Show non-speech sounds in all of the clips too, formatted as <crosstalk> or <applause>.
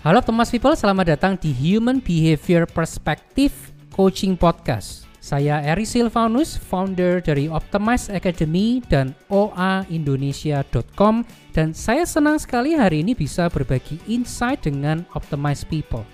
Halo Thomas People, selamat datang di Human Behavior Perspective Coaching Podcast. Saya Eri Silvanus, founder dari Optimize Academy dan oaindonesia.com dan saya senang sekali hari ini bisa berbagi insight dengan Optimize People.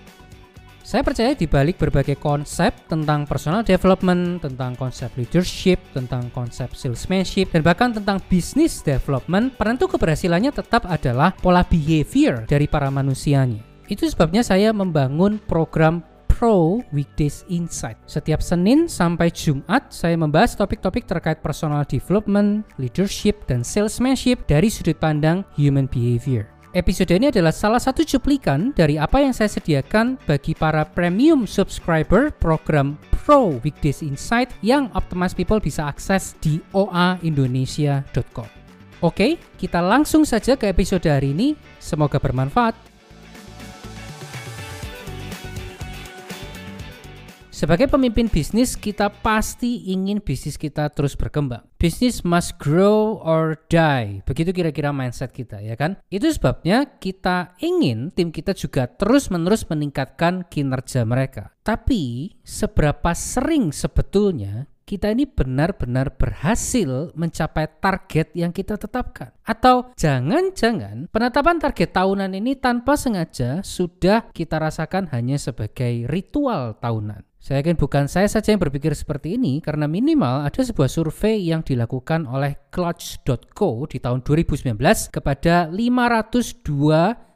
Saya percaya di balik berbagai konsep tentang personal development, tentang konsep leadership, tentang konsep salesmanship, dan bahkan tentang business development, penentu keberhasilannya tetap adalah pola behavior dari para manusianya. Itu sebabnya saya membangun program Pro Weekdays Insight. Setiap Senin sampai Jumat saya membahas topik-topik terkait personal development, leadership, dan salesmanship dari sudut pandang human behavior. Episode ini adalah salah satu cuplikan dari apa yang saya sediakan bagi para premium subscriber program Pro Weekdays Insight yang Optimize People bisa akses di oaindonesia.com. Oke, kita langsung saja ke episode hari ini. Semoga bermanfaat. Sebagai pemimpin bisnis, kita pasti ingin bisnis kita terus berkembang. Bisnis must grow or die. Begitu kira-kira mindset kita, ya kan? Itu sebabnya kita ingin tim kita juga terus-menerus meningkatkan kinerja mereka. Tapi, seberapa sering sebetulnya kita ini benar-benar berhasil mencapai target yang kita tetapkan. Atau jangan-jangan penetapan target tahunan ini tanpa sengaja sudah kita rasakan hanya sebagai ritual tahunan. Saya yakin bukan saya saja yang berpikir seperti ini karena minimal ada sebuah survei yang dilakukan oleh clutch.co di tahun 2019 kepada 502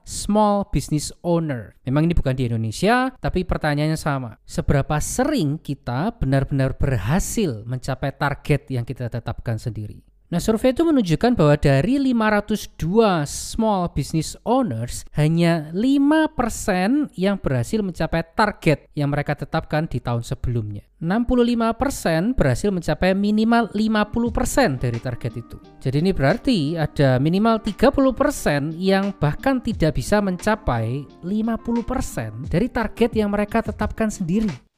small business owner. Memang ini bukan di Indonesia, tapi pertanyaannya sama. Seberapa sering kita benar-benar berhasil mencapai target yang kita tetapkan sendiri? Nah, survei itu menunjukkan bahwa dari 502 small business owners, hanya 5% yang berhasil mencapai target yang mereka tetapkan di tahun sebelumnya. 65% berhasil mencapai minimal 50% dari target itu. Jadi ini berarti ada minimal 30% yang bahkan tidak bisa mencapai 50% dari target yang mereka tetapkan sendiri.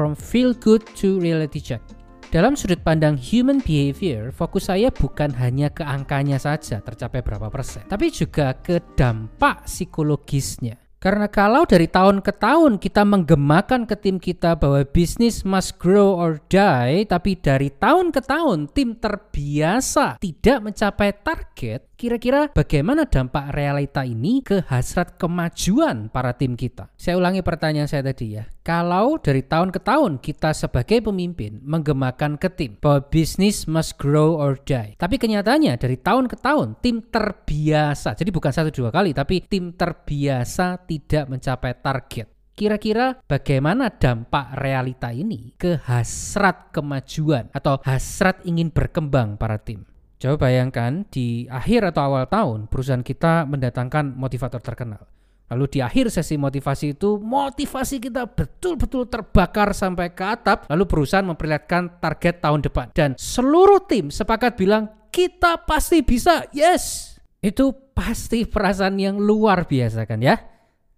From Feel Good to Reality Check. Dalam sudut pandang human behavior, fokus saya bukan hanya ke angkanya saja tercapai berapa persen, tapi juga ke dampak psikologisnya. Karena kalau dari tahun ke tahun kita menggemakan ke tim kita bahwa bisnis must grow or die, tapi dari tahun ke tahun tim terbiasa tidak mencapai target, kira-kira bagaimana dampak realita ini ke hasrat kemajuan para tim kita? Saya ulangi pertanyaan saya tadi ya. Kalau dari tahun ke tahun kita sebagai pemimpin menggemakan ke tim bahwa bisnis must grow or die, tapi kenyataannya dari tahun ke tahun tim terbiasa, jadi bukan satu dua kali, tapi tim terbiasa tidak mencapai target. Kira-kira bagaimana dampak realita ini ke hasrat kemajuan atau hasrat ingin berkembang para tim? Coba bayangkan di akhir atau awal tahun perusahaan kita mendatangkan motivator terkenal. Lalu di akhir sesi motivasi itu motivasi kita betul-betul terbakar sampai ke atap. Lalu perusahaan memperlihatkan target tahun depan dan seluruh tim sepakat bilang kita pasti bisa. Yes. Itu pasti perasaan yang luar biasa kan ya.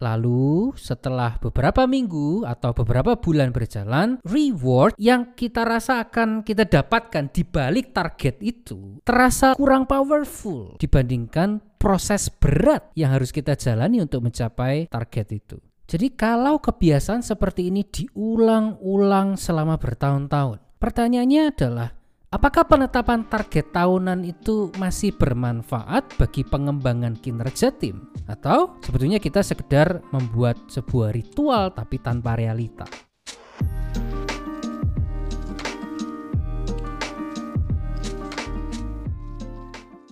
Lalu setelah beberapa minggu atau beberapa bulan berjalan, reward yang kita rasa akan kita dapatkan di balik target itu terasa kurang powerful dibandingkan proses berat yang harus kita jalani untuk mencapai target itu. Jadi kalau kebiasaan seperti ini diulang-ulang selama bertahun-tahun, pertanyaannya adalah Apakah penetapan target tahunan itu masih bermanfaat bagi pengembangan kinerja tim? Atau sebetulnya kita sekedar membuat sebuah ritual tapi tanpa realita?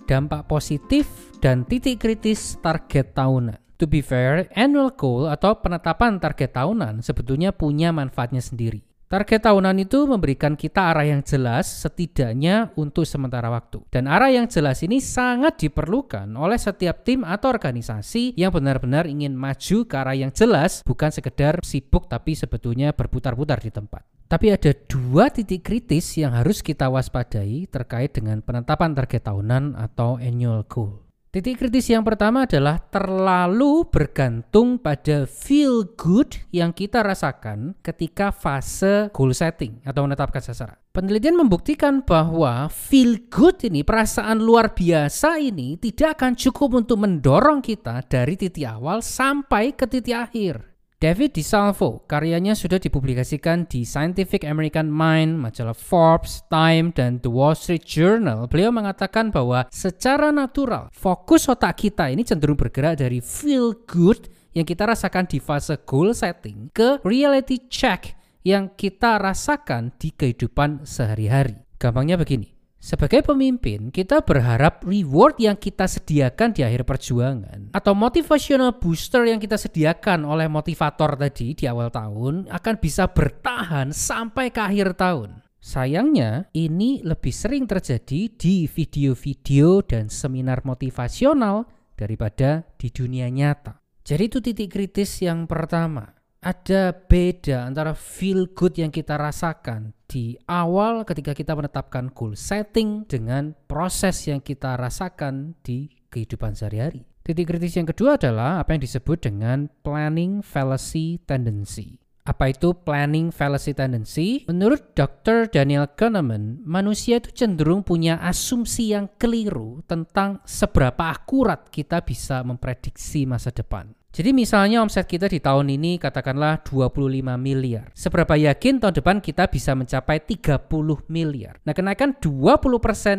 Dampak positif dan titik kritis target tahunan. To be fair, annual goal atau penetapan target tahunan sebetulnya punya manfaatnya sendiri. Target tahunan itu memberikan kita arah yang jelas setidaknya untuk sementara waktu. Dan arah yang jelas ini sangat diperlukan oleh setiap tim atau organisasi yang benar-benar ingin maju ke arah yang jelas, bukan sekedar sibuk tapi sebetulnya berputar-putar di tempat. Tapi ada dua titik kritis yang harus kita waspadai terkait dengan penetapan target tahunan atau annual goal. Titik kritis yang pertama adalah terlalu bergantung pada feel good yang kita rasakan ketika fase goal setting atau menetapkan sasaran. Penelitian membuktikan bahwa feel good ini, perasaan luar biasa ini tidak akan cukup untuk mendorong kita dari titik awal sampai ke titik akhir. David DiSalvo, karyanya sudah dipublikasikan di Scientific American Mind, majalah Forbes, Time, dan The Wall Street Journal. Beliau mengatakan bahwa secara natural, fokus otak kita ini cenderung bergerak dari feel good yang kita rasakan di fase goal setting ke reality check yang kita rasakan di kehidupan sehari-hari. Gampangnya begini, sebagai pemimpin, kita berharap reward yang kita sediakan di akhir perjuangan atau motivational booster yang kita sediakan oleh motivator tadi di awal tahun akan bisa bertahan sampai ke akhir tahun. Sayangnya, ini lebih sering terjadi di video-video dan seminar motivasional daripada di dunia nyata. Jadi itu titik kritis yang pertama ada beda antara feel good yang kita rasakan di awal ketika kita menetapkan goal setting dengan proses yang kita rasakan di kehidupan sehari-hari. Titik kritis yang kedua adalah apa yang disebut dengan planning fallacy tendency. Apa itu planning fallacy tendency? Menurut Dr. Daniel Kahneman, manusia itu cenderung punya asumsi yang keliru tentang seberapa akurat kita bisa memprediksi masa depan. Jadi misalnya omset kita di tahun ini katakanlah 25 miliar. Seberapa yakin tahun depan kita bisa mencapai 30 miliar? Nah kenaikan 20%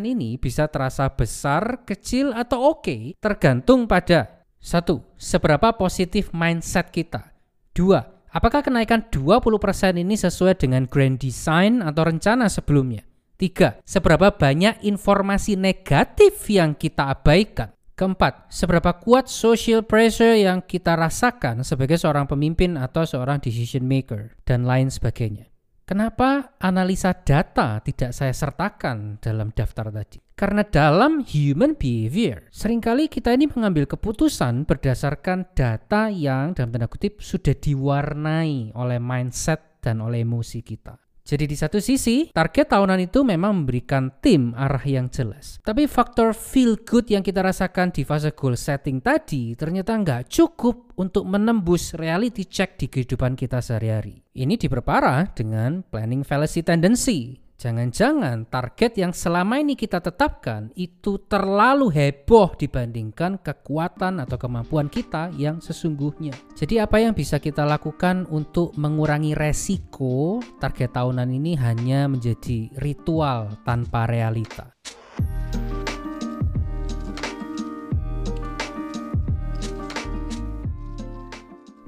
ini bisa terasa besar, kecil, atau oke okay, tergantung pada satu, seberapa positif mindset kita. Dua, apakah kenaikan 20% ini sesuai dengan grand design atau rencana sebelumnya? Tiga, seberapa banyak informasi negatif yang kita abaikan? Keempat, seberapa kuat social pressure yang kita rasakan sebagai seorang pemimpin atau seorang decision maker dan lain sebagainya. Kenapa analisa data tidak saya sertakan dalam daftar tadi? Karena dalam human behavior, sering kali kita ini mengambil keputusan berdasarkan data yang dalam tanda kutip sudah diwarnai oleh mindset dan oleh emosi kita. Jadi di satu sisi, target tahunan itu memang memberikan tim arah yang jelas. Tapi faktor feel good yang kita rasakan di fase goal setting tadi ternyata nggak cukup untuk menembus reality check di kehidupan kita sehari-hari. Ini diperparah dengan planning fallacy tendency Jangan-jangan target yang selama ini kita tetapkan itu terlalu heboh dibandingkan kekuatan atau kemampuan kita yang sesungguhnya. Jadi apa yang bisa kita lakukan untuk mengurangi resiko target tahunan ini hanya menjadi ritual tanpa realita.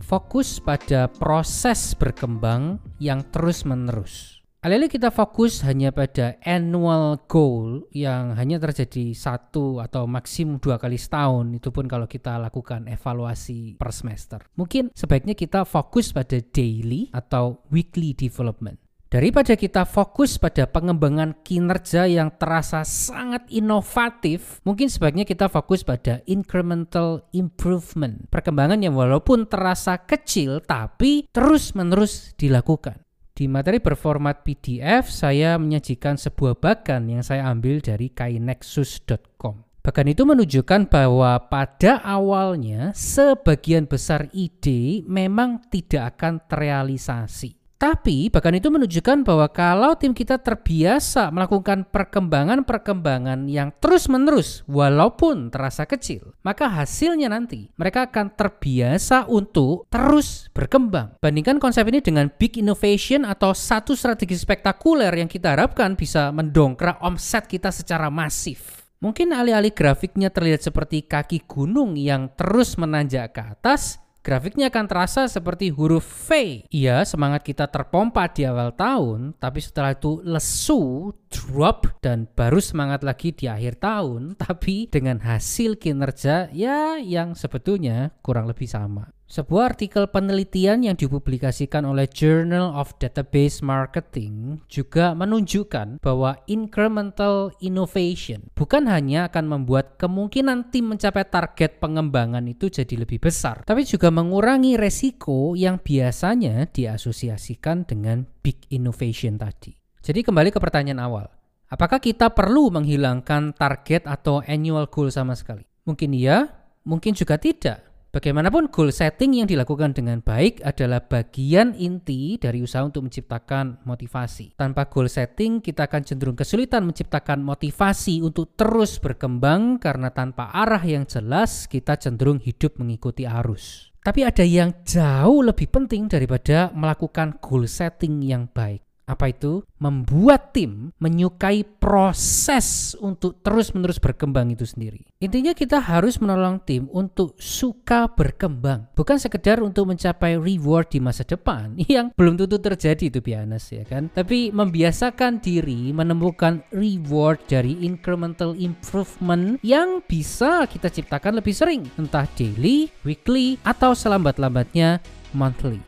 Fokus pada proses berkembang yang terus-menerus Alih-alih kita fokus hanya pada annual goal yang hanya terjadi satu atau maksimum dua kali setahun, itu pun kalau kita lakukan evaluasi per semester. Mungkin sebaiknya kita fokus pada daily atau weekly development. Daripada kita fokus pada pengembangan kinerja yang terasa sangat inovatif, mungkin sebaiknya kita fokus pada incremental improvement. Perkembangan yang walaupun terasa kecil tapi terus-menerus dilakukan. Di materi berformat PDF, saya menyajikan sebuah bagan yang saya ambil dari kainexus.com. Bagan itu menunjukkan bahwa pada awalnya sebagian besar ide memang tidak akan terrealisasi. Tapi bahkan itu menunjukkan bahwa kalau tim kita terbiasa melakukan perkembangan-perkembangan yang terus-menerus walaupun terasa kecil, maka hasilnya nanti mereka akan terbiasa untuk terus berkembang. Bandingkan konsep ini dengan big innovation atau satu strategi spektakuler yang kita harapkan bisa mendongkrak omset kita secara masif. Mungkin alih-alih grafiknya terlihat seperti kaki gunung yang terus menanjak ke atas, Grafiknya akan terasa seperti huruf V. Iya, semangat kita terpompa di awal tahun, tapi setelah itu lesu, drop, dan baru semangat lagi di akhir tahun, <laughs> tapi dengan hasil kinerja ya yang sebetulnya kurang lebih sama. Sebuah artikel penelitian yang dipublikasikan oleh Journal of Database Marketing juga menunjukkan bahwa incremental innovation bukan hanya akan membuat kemungkinan tim mencapai target pengembangan itu jadi lebih besar, tapi juga mengurangi resiko yang biasanya diasosiasikan dengan big innovation tadi. Jadi kembali ke pertanyaan awal, apakah kita perlu menghilangkan target atau annual goal sama sekali? Mungkin iya, mungkin juga tidak. Bagaimanapun goal setting yang dilakukan dengan baik adalah bagian inti dari usaha untuk menciptakan motivasi. Tanpa goal setting, kita akan cenderung kesulitan menciptakan motivasi untuk terus berkembang karena tanpa arah yang jelas, kita cenderung hidup mengikuti arus. Tapi ada yang jauh lebih penting daripada melakukan goal setting yang baik. Apa itu? Membuat tim menyukai proses untuk terus-menerus berkembang itu sendiri. Intinya kita harus menolong tim untuk suka berkembang, bukan sekedar untuk mencapai reward di masa depan <laughs> yang belum tentu terjadi itu biasa ya kan. Tapi membiasakan diri menemukan reward dari incremental improvement yang bisa kita ciptakan lebih sering, entah daily, weekly, atau selambat-lambatnya monthly.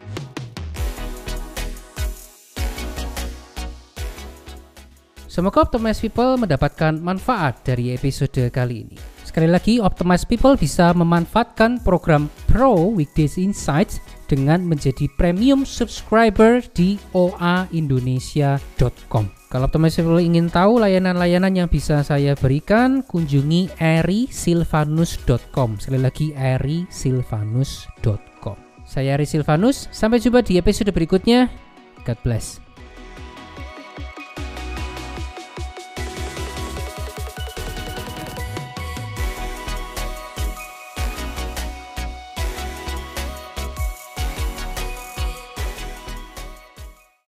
Semoga Optimize People mendapatkan manfaat dari episode kali ini. Sekali lagi, Optimize People bisa memanfaatkan program Pro Weekdays Insights dengan menjadi premium subscriber di oaindonesia.com. Kalau Optimize People ingin tahu layanan-layanan yang bisa saya berikan, kunjungi erisilvanus.com. Sekali lagi, erisilvanus.com. Saya Eri Silvanus, sampai jumpa di episode berikutnya. God bless.